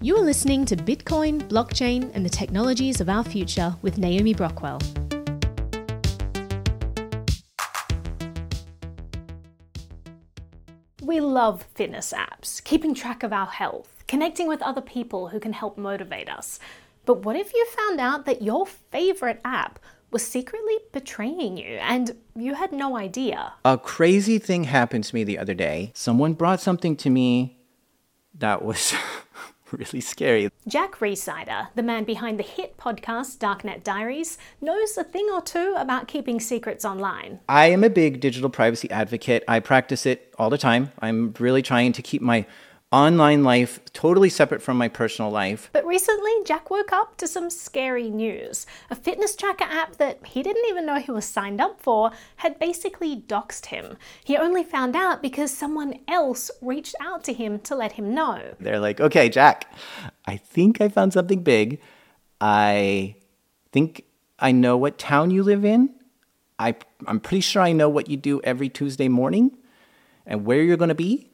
You are listening to Bitcoin, blockchain, and the technologies of our future with Naomi Brockwell. We love fitness apps, keeping track of our health, connecting with other people who can help motivate us. But what if you found out that your favorite app was secretly betraying you and you had no idea? A crazy thing happened to me the other day. Someone brought something to me that was really scary. Jack Rhysider, the man behind the hit podcast Darknet Diaries, knows a thing or two about keeping secrets online. I am a big digital privacy advocate. I practice it all the time. I'm really trying to keep my online life totally separate from my personal life. But recently, Jack woke up to some scary news. A fitness tracker app that he didn't even know he was signed up for had basically doxed him. He only found out because someone else reached out to him to let him know. They're like, okay, Jack, I think I found something big. I think I know what town you live in. I, I'm pretty sure I know what you do every Tuesday morning and where you're going to be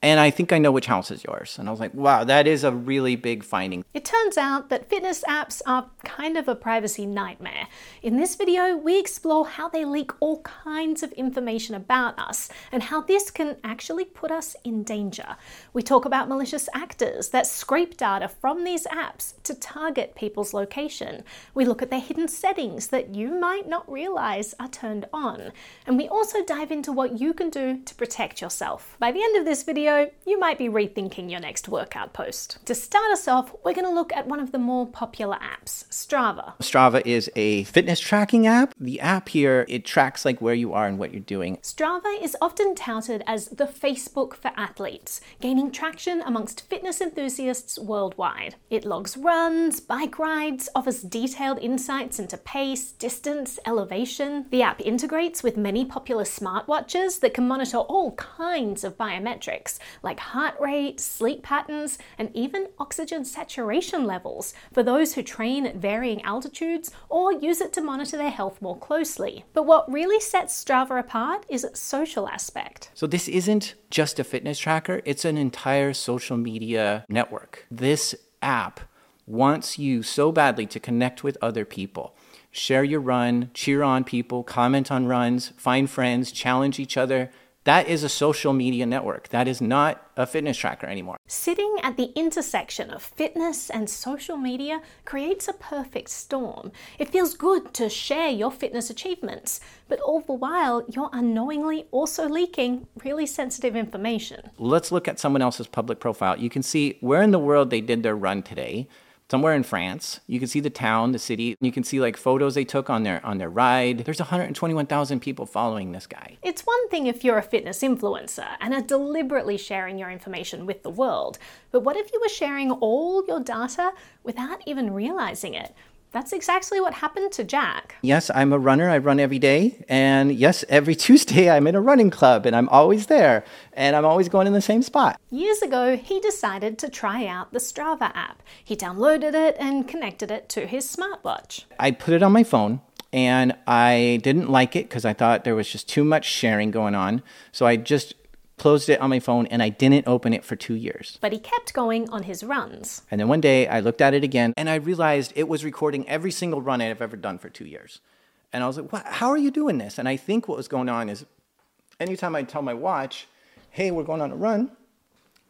and I think I know which house is yours. And I was like, wow, that is a really big finding. It turns out that fitness apps are kind of a privacy nightmare. In this video, we explore how they leak all kinds of information about us and how this can actually put us in danger. We talk about malicious actors that scrape data from these apps to target people's location. We look at their hidden settings that you might not realize are turned on. And we also dive into what you can do to protect yourself. By the end of this video, video, you might be rethinking your next workout post. To start us off, we're going to look at one of the more popular apps, Strava. Strava is a fitness tracking app. The app here, it tracks like where you are and what you're doing. Strava is often touted as the Facebook for athletes, gaining traction amongst fitness enthusiasts worldwide. It logs runs, bike rides, offers detailed insights into pace, distance, elevation. The app integrates with many popular smartwatches that can monitor all kinds of biometrics like heart rate, sleep patterns, and even oxygen saturation levels for those who train at varying altitudes or use it to monitor their health more closely. But what really sets Strava apart is its social aspect. So, this isn't just a fitness tracker, it's an entire social media network. This app wants you so badly to connect with other people share your run, cheer on people, comment on runs, find friends, challenge each other, that is a social media network. That is not a fitness tracker anymore. Sitting at the intersection of fitness and social media creates a perfect storm. It feels good to share your fitness achievements, but all the while, you're unknowingly also leaking really sensitive information. Let's look at someone else's public profile. You can see where in the world they did their run today somewhere in France. You can see the town, the city. You can see like photos they took on their on their ride. There's 121,000 people following this guy. It's one thing if you're a fitness influencer and are deliberately sharing your information with the world, but what if you were sharing all your data without even realizing it? That's exactly what happened to Jack. Yes, I'm a runner. I run every day. And yes, every Tuesday I'm in a running club and I'm always there and I'm always going in the same spot. Years ago, he decided to try out the Strava app. He downloaded it and connected it to his smartwatch. I put it on my phone and I didn't like it because I thought there was just too much sharing going on. So I just closed it on my phone, and I didn't open it for two years. But he kept going on his runs. And then one day I looked at it again and I realized it was recording every single run I've ever done for two years. And I was like, how are you doing this? And I think what was going on is anytime I tell my watch, hey, we're going on a run,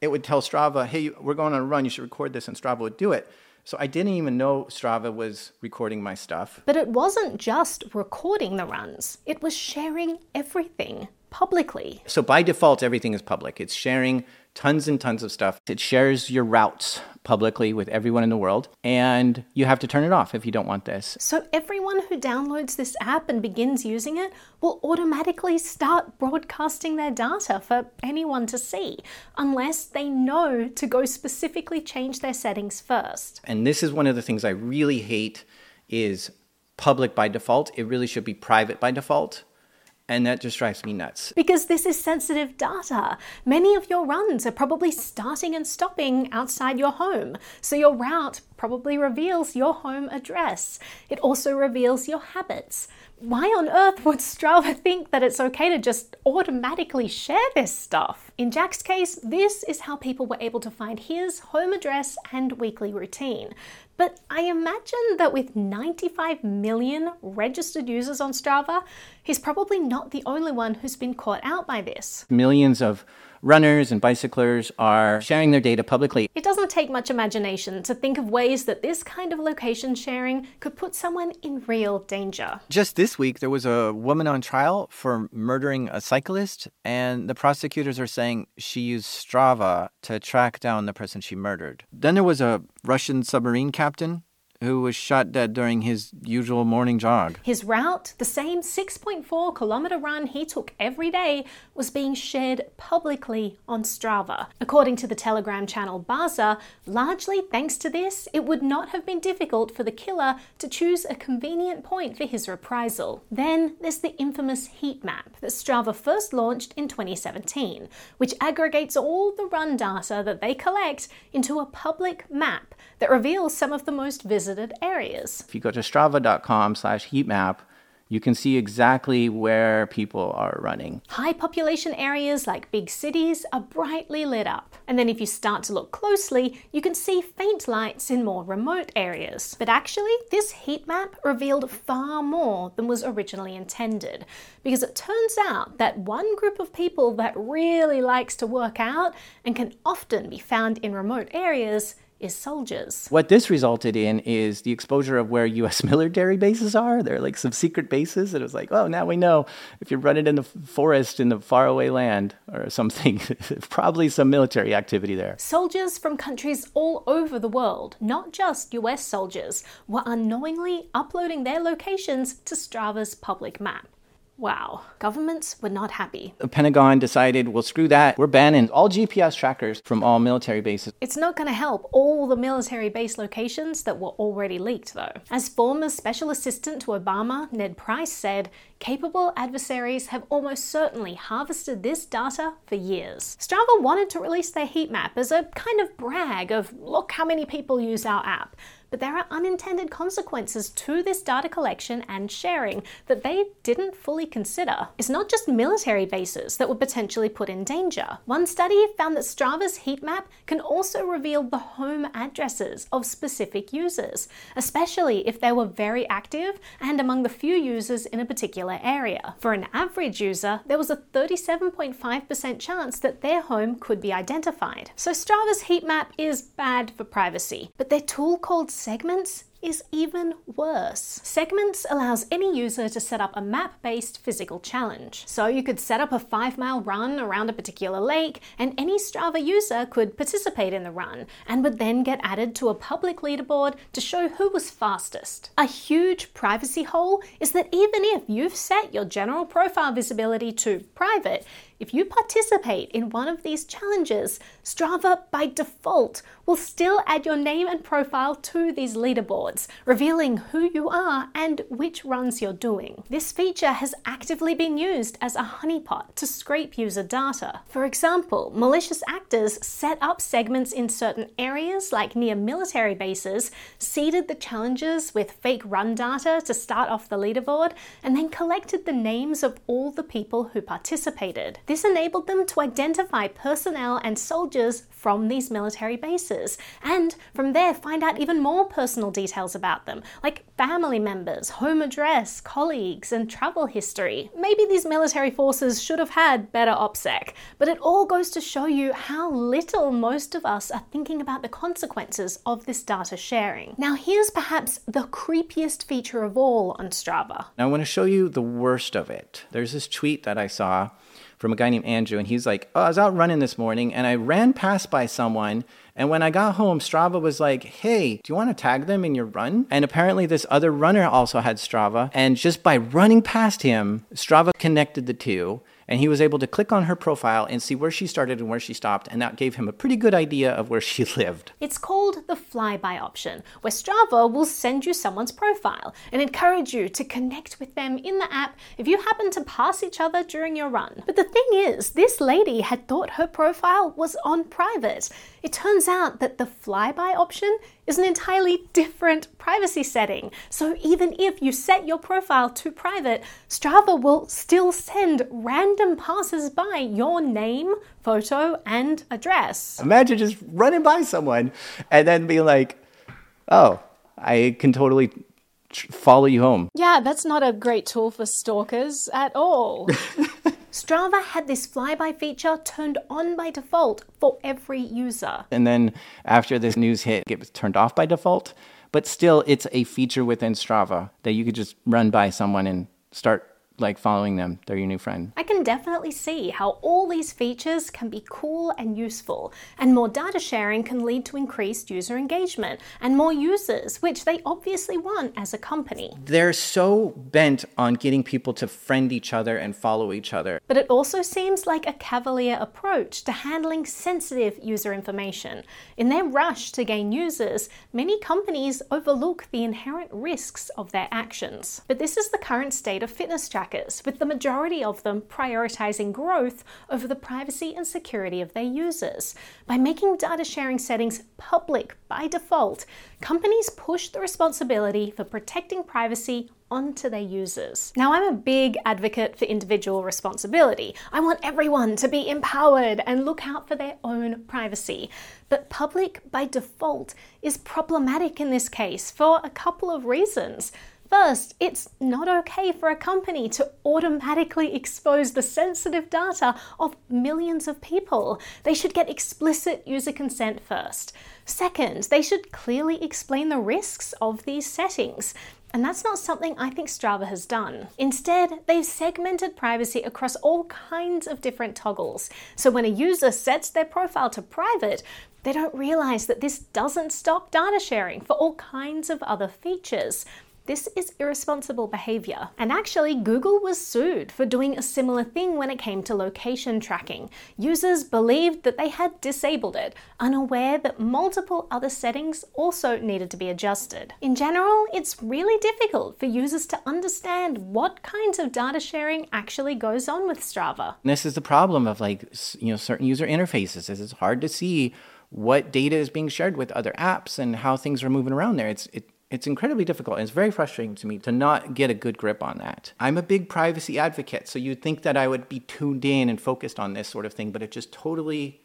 it would tell Strava, hey, we're going on a run, you should record this, and Strava would do it. So I didn't even know Strava was recording my stuff. But it wasn't just recording the runs, it was sharing everything publicly. So by default, everything is public. It's sharing tons and tons of stuff. It shares your routes publicly with everyone in the world, and you have to turn it off if you don't want this. So everyone who downloads this app and begins using it will automatically start broadcasting their data for anyone to see, unless they know to go specifically change their settings first. And this is one of the things I really hate is public by default. It really should be private by default and that just drives me nuts. Because this is sensitive data. Many of your runs are probably starting and stopping outside your home. So your route probably reveals your home address. It also reveals your habits. Why on earth would Strava think that it's okay to just automatically share this stuff? In Jack's case, this is how people were able to find his home address and weekly routine. But I imagine that with 95 million registered users on Strava, he's probably not the only one who's been caught out by this. Millions of runners and bicyclers are sharing their data publicly. It doesn't take much imagination to think of ways that this kind of location sharing could put someone in real danger. Just this week, there was a woman on trial for murdering a cyclist, and the prosecutors are saying she used Strava to track down the person she murdered. Then there was a Russian submarine captain who was shot dead during his usual morning jog. His route, the same 6.4 kilometer run he took every day, was being shared publicly on Strava. According to the Telegram channel Baza, largely thanks to this, it would not have been difficult for the killer to choose a convenient point for his reprisal. Then there's the infamous heat map that Strava first launched in 2017, which aggregates all the run data that they collect into a public map that reveals some of the most visited areas. If you go to strava.com slash heatmap, you can see exactly where people are running. High population areas like big cities are brightly lit up. And then if you start to look closely, you can see faint lights in more remote areas. But actually, this heat map revealed far more than was originally intended. Because it turns out that one group of people that really likes to work out and can often be found in remote areas is soldiers. What this resulted in is the exposure of where U.S. military bases are. They're like some secret bases. And it was like, oh, now we know if you're running in the forest in the faraway land or something, probably some military activity there. Soldiers from countries all over the world, not just US soldiers, were unknowingly uploading their locations to Strava's public map. Wow, governments were not happy. The Pentagon decided, well, screw that. We're banning all GPS trackers from all military bases. It's not going to help all the military base locations that were already leaked, though. As former special assistant to Obama, Ned Price, said, capable adversaries have almost certainly harvested this data for years. Strava wanted to release their heat map as a kind of brag of, look how many people use our app but there are unintended consequences to this data collection and sharing that they didn't fully consider. It's not just military bases that were potentially put in danger. One study found that Strava's heat map can also reveal the home addresses of specific users, especially if they were very active and among the few users in a particular area. For an average user, there was a 37.5% chance that their home could be identified. So Strava's heat map is bad for privacy, but their tool called segments is even worse. Segments allows any user to set up a map-based physical challenge. So you could set up a five mile run around a particular lake and any Strava user could participate in the run and would then get added to a public leaderboard to show who was fastest. A huge privacy hole is that even if you've set your general profile visibility to private, if you participate in one of these challenges, Strava by default will still add your name and profile to these leaderboards, revealing who you are and which runs you're doing. This feature has actively been used as a honeypot to scrape user data. For example, malicious actors set up segments in certain areas, like near military bases, seeded the challenges with fake run data to start off the leaderboard, and then collected the names of all the people who participated. This enabled them to identify personnel and soldiers from these military bases, and from there find out even more personal details about them, like family members, home address, colleagues, and travel history. Maybe these military forces should have had better OPSEC, but it all goes to show you how little most of us are thinking about the consequences of this data sharing. Now, here's perhaps the creepiest feature of all on Strava. Now, I want to show you the worst of it. There's this tweet that I saw from a guy named Andrew, and he's like, "Oh, I was out running this morning, and I ran past by someone." And when I got home, Strava was like, hey, do you want to tag them in your run? And apparently, this other runner also had Strava. And just by running past him, Strava connected the two and he was able to click on her profile and see where she started and where she stopped, and that gave him a pretty good idea of where she lived. It's called the flyby option, where Strava will send you someone's profile and encourage you to connect with them in the app if you happen to pass each other during your run. But the thing is, this lady had thought her profile was on private. It turns out that the flyby option is an entirely different privacy setting. So even if you set your profile to private, Strava will still send random passers by your name, photo, and address. Imagine just running by someone and then being like, oh, I can totally follow you home. Yeah, that's not a great tool for stalkers at all. Strava had this flyby feature turned on by default for every user. And then after this news hit, it was turned off by default. But still, it's a feature within Strava that you could just run by someone and start like following them. They're your new friend. I can definitely see how all these features can be cool and useful, and more data sharing can lead to increased user engagement and more users, which they obviously want as a company. They're so bent on getting people to friend each other and follow each other. But it also seems like a cavalier approach to handling sensitive user information. In their rush to gain users, many companies overlook the inherent risks of their actions. But this is the current state of fitness trackers, with the majority of them prioritizing growth over the privacy and security of their users. By making data sharing settings public by default, companies push the responsibility for protecting privacy onto their users. Now, I'm a big advocate for individual responsibility. I want everyone to be empowered and look out for their own privacy. But public by default is problematic in this case for a couple of reasons. First, it's not okay for a company to automatically expose the sensitive data of millions of people. They should get explicit user consent first. Second, they should clearly explain the risks of these settings. And that's not something I think Strava has done. Instead, they've segmented privacy across all kinds of different toggles. So when a user sets their profile to private, they don't realize that this doesn't stop data sharing for all kinds of other features. This is irresponsible behavior. And actually, Google was sued for doing a similar thing when it came to location tracking. Users believed that they had disabled it, unaware that multiple other settings also needed to be adjusted. In general, it's really difficult for users to understand what kinds of data sharing actually goes on with Strava. This is the problem of like you know certain user interfaces. Is it's hard to see what data is being shared with other apps and how things are moving around there. It's it, it's incredibly difficult and it's very frustrating to me to not get a good grip on that. I'm a big privacy advocate, so you'd think that I would be tuned in and focused on this sort of thing, but it just totally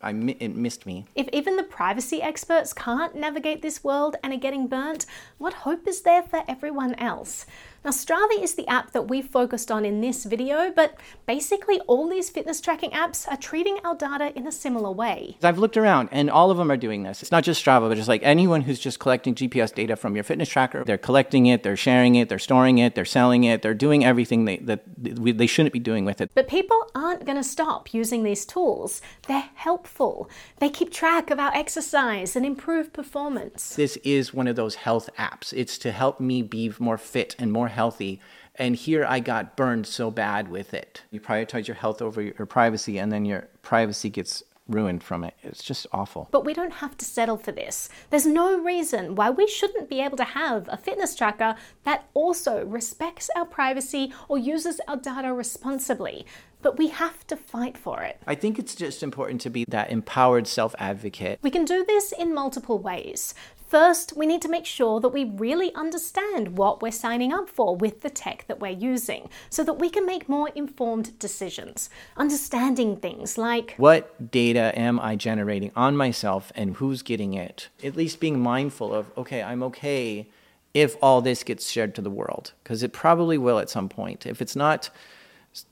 I it missed me. If even the privacy experts can't navigate this world and are getting burnt, what hope is there for everyone else? Now, Strava is the app that we focused on in this video, but basically all these fitness tracking apps are treating our data in a similar way. I've looked around and all of them are doing this. It's not just Strava, but it's like anyone who's just collecting GPS data from your fitness tracker. They're collecting it, they're sharing it, they're storing it, they're selling it, they're doing everything they, that they shouldn't be doing with it. But people aren't going to stop using these tools. They're helpful. They keep track of our exercise and improve performance. This is one of those health apps. It's to help me be more fit and more healthy. And here I got burned so bad with it. You prioritize your health over your privacy, and then your privacy gets ruined from it. It's just awful. But we don't have to settle for this. There's no reason why we shouldn't be able to have a fitness tracker that also respects our privacy or uses our data responsibly. But we have to fight for it. I think it's just important to be that empowered self advocate. We can do this in multiple ways. First, we need to make sure that we really understand what we're signing up for with the tech that we're using so that we can make more informed decisions. Understanding things like What data am I generating on myself and who's getting it? At least being mindful of, okay, I'm okay if all this gets shared to the world, because it probably will at some point. If it's not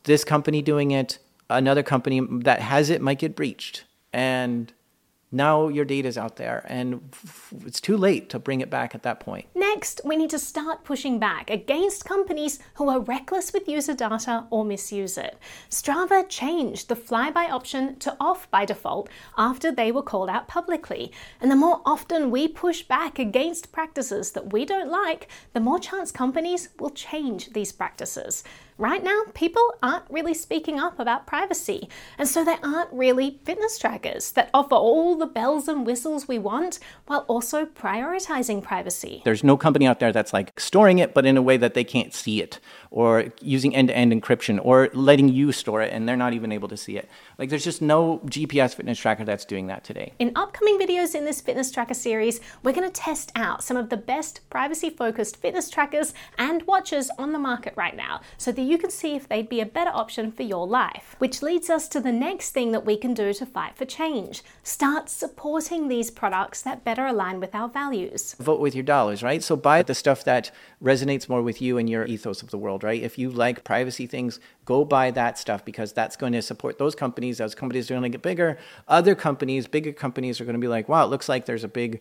this company doing it, another company that has it might get breached. And now your data's out there, and it's too late to bring it back at that point. Next, we need to start pushing back against companies who are reckless with user data or misuse it. Strava changed the flyby option to off by default after they were called out publicly. And the more often we push back against practices that we don't like, the more chance companies will change these practices. Right now, people aren't really speaking up about privacy, and so there aren't really fitness trackers that offer all the bells and whistles we want while also prioritizing privacy. There's no company out there that's like storing it, but in a way that they can't see it, or using end to end encryption, or letting you store it and they're not even able to see it. Like, there's just no GPS fitness tracker that's doing that today. In upcoming videos in this fitness tracker series, we're going to test out some of the best privacy focused fitness trackers and watches on the market right now so that you can see if they'd be a better option for your life. Which leads us to the next thing that we can do to fight for change start supporting these products that better align with our values. Vote with your dollars, right? So buy the stuff that resonates more with you and your ethos of the world, right? If you like privacy things, go buy that stuff because that's going to support those companies. Those companies are going to get bigger. Other companies, bigger companies, are going to be like, wow, it looks like there's a big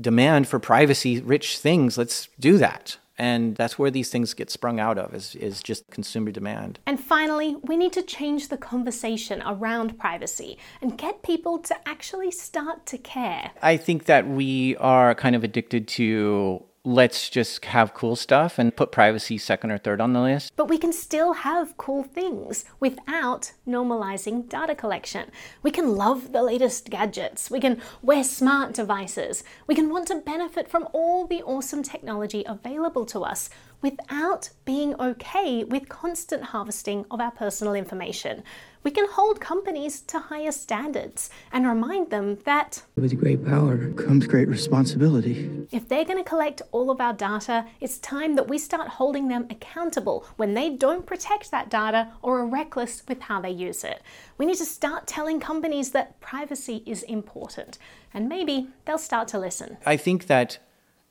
demand for privacy rich things. Let's do that. And that's where these things get sprung out of is, is just consumer demand. And finally, we need to change the conversation around privacy and get people to actually start to care. I think that we are kind of addicted to let's just have cool stuff and put privacy second or third on the list. But we can still have cool things without normalizing data collection. We can love the latest gadgets. We can wear smart devices. We can want to benefit from all the awesome technology available to us without being okay with constant harvesting of our personal information. We can hold companies to higher standards and remind them that with great power comes great responsibility. If they're going to collect all of our data, it's time that we start holding them accountable when they don't protect that data or are reckless with how they use it. We need to start telling companies that privacy is important, and maybe they'll start to listen. I think that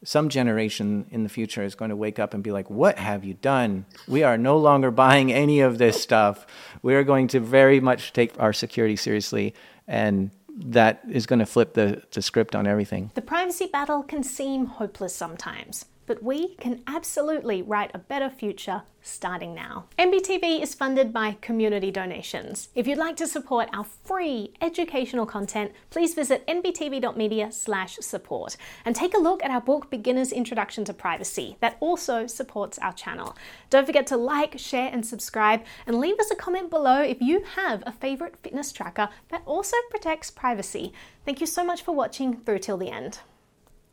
some generation in the future is going to wake up and be like, What have you done? We are no longer buying any of this stuff. We are going to very much take our security seriously, and that is going to flip the, the script on everything. The privacy battle can seem hopeless sometimes but we can absolutely write a better future starting now. NBTV is funded by community donations. If you'd like to support our free educational content, please visit nbtv.media/support and take a look at our book Beginner's Introduction to Privacy that also supports our channel. Don't forget to like, share and subscribe and leave us a comment below if you have a favorite fitness tracker that also protects privacy. Thank you so much for watching through till the end.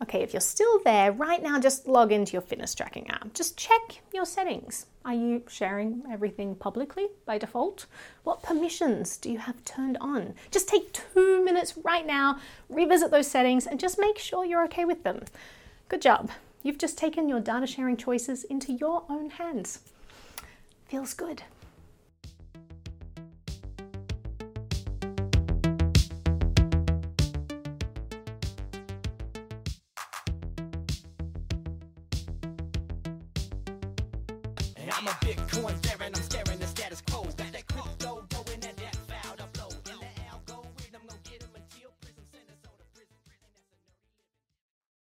Okay, if you're still there, right now just log into your fitness tracking app. Just check your settings. Are you sharing everything publicly by default? What permissions do you have turned on? Just take two minutes right now, revisit those settings, and just make sure you're okay with them. Good job. You've just taken your data sharing choices into your own hands. Feels good.